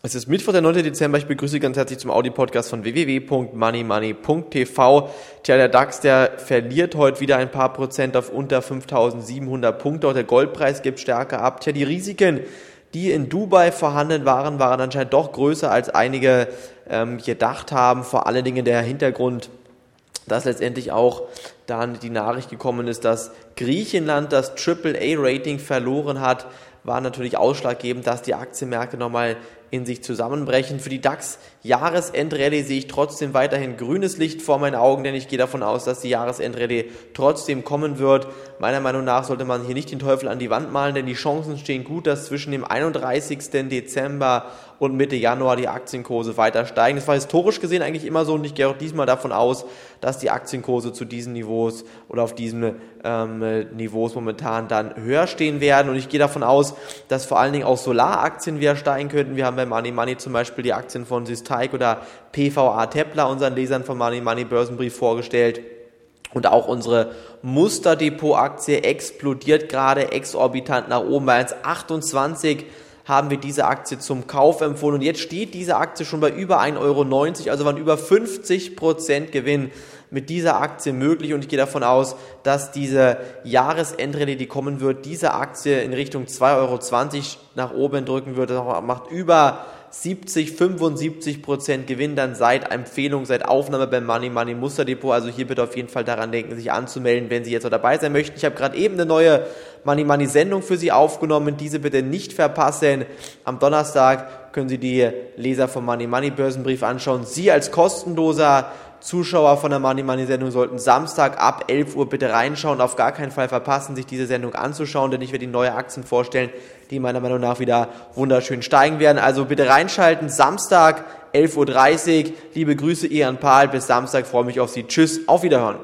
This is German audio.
Es ist Mittwoch, der 9. Dezember. Ich begrüße ganz herzlich zum Audi-Podcast von www.moneymoney.tv. Tja, der DAX, der verliert heute wieder ein paar Prozent auf unter 5700 Punkte. Auch der Goldpreis gibt stärker ab. Tja, die Risiken, die in Dubai vorhanden waren, waren anscheinend doch größer, als einige ähm, gedacht haben. Vor allen Dingen der Hintergrund, dass letztendlich auch dann die Nachricht gekommen ist, dass Griechenland das AAA-Rating verloren hat, war natürlich ausschlaggebend, dass die Aktienmärkte nochmal in sich zusammenbrechen. Für die DAX-Jahresendrallye sehe ich trotzdem weiterhin grünes Licht vor meinen Augen, denn ich gehe davon aus, dass die Jahresendrallye trotzdem kommen wird. Meiner Meinung nach sollte man hier nicht den Teufel an die Wand malen, denn die Chancen stehen gut, dass zwischen dem 31. Dezember und Mitte Januar die Aktienkurse weiter steigen. Das war historisch gesehen eigentlich immer so und ich gehe auch diesmal davon aus, dass die Aktienkurse zu diesen Niveaus oder auf diesen ähm, Niveaus momentan dann höher stehen werden und ich gehe davon aus, dass vor allen Dingen auch Solaraktien wieder steigen könnten. Wir haben bei Money Money zum Beispiel die Aktien von Systeik oder PVA Tepler unseren Lesern von Money Money Börsenbrief vorgestellt. Und auch unsere Musterdepot-Aktie explodiert gerade exorbitant nach oben bei 1,28 haben wir diese Aktie zum Kauf empfohlen. Und jetzt steht diese Aktie schon bei über 1,90 Euro, also waren über 50 Prozent Gewinn mit dieser Aktie möglich. Und ich gehe davon aus, dass diese Jahresendrallye, die kommen wird, diese Aktie in Richtung 2,20 Euro nach oben drücken wird. Das macht über 70, 75 Prozent Gewinn dann seit Empfehlung, seit Aufnahme beim Money Money Musterdepot. Also hier bitte auf jeden Fall daran denken, sich anzumelden, wenn Sie jetzt noch dabei sein möchten. Ich habe gerade eben eine neue Money Money Sendung für Sie aufgenommen. Diese bitte nicht verpassen. Am Donnerstag können Sie die Leser vom Money Money Börsenbrief anschauen. Sie als kostenloser Zuschauer von der Money Money Sendung sollten Samstag ab 11 Uhr bitte reinschauen, auf gar keinen Fall verpassen, sich diese Sendung anzuschauen, denn ich werde Ihnen neue Aktien vorstellen, die meiner Meinung nach wieder wunderschön steigen werden. Also bitte reinschalten, Samstag 11.30 Uhr. Liebe Grüße, Ian Pahl, bis Samstag, freue mich auf Sie. Tschüss, auf Wiederhören.